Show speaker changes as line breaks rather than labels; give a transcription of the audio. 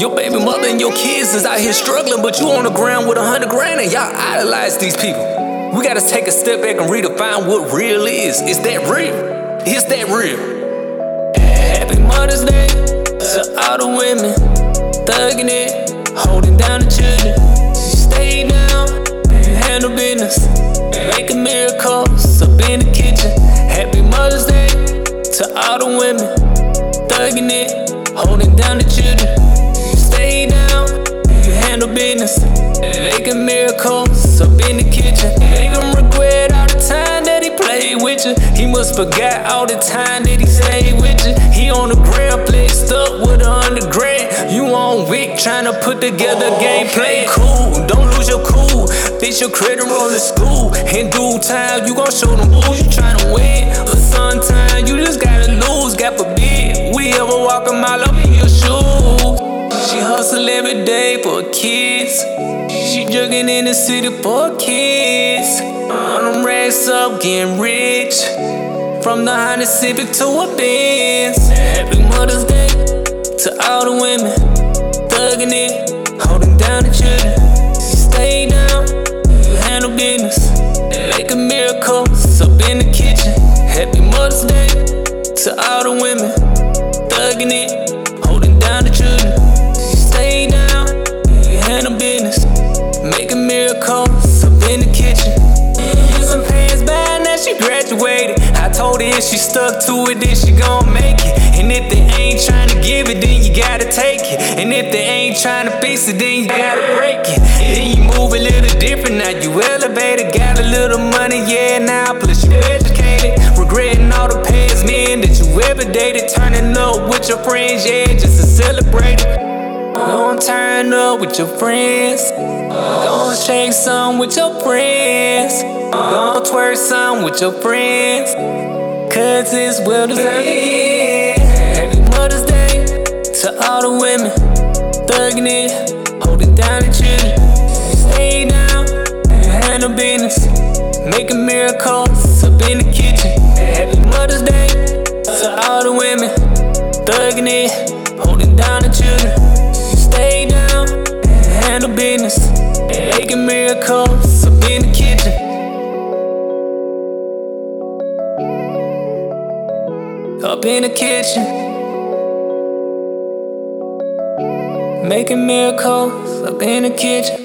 Your baby mother and your kids is out here struggling, but you on the ground with a hundred grand and y'all idolize these people. We gotta take a step back and redefine what real is. Is that real? Is that real? Happy Mother's Day to all the women, thugging it, holding down the children. Stay down and handle business, making miracles up in the kitchen. Happy Mother's Day to all the women, thugging it, holding down the children. Forgot all the time that he stayed with you. He on the ground, placed up with a undergrad. You on Wick, trying to put together oh, game play. Cool, don't lose your cool. Bitch, your credit roll in school. In due time, you gon' show them who you tryna win. But sometimes you just gotta lose. God forbid we ever walk a mile up in your shoes. She hustle every day for kids. She jugging in the city for kids. On them racks up, getting rich. From the Honda Civic to a Benz. Happy Mother's Day to all the women. Thugging it, holding down the children. She stay down, you handle business. Making miracles up in the kitchen. Happy Mother's Day to all the women. If she stuck to it, then she gon' make it. And if they ain't trying to give it, then you gotta take it. And if they ain't trying to fix it, then you gotta break it. Then you move a little different, now you elevated. Got a little money, yeah, now plus you educated. Regretting all the past men that you ever dated. Turning up with your friends, yeah, just to celebrate it. Gonna turn up with your friends. Gonna shake some with your friends. Gonna twerk some with your friends. Cause it's well deserved. Happy Mother's Day to all the women. Thugging it, holding down the children. Stay down, and handle business. Making miracles up in the kitchen. Happy Mother's Day to all the women. Thugging it, holding down the children. Stay down, and handle business. Making miracles up in the kitchen. Up in the kitchen. Making miracles up in the kitchen.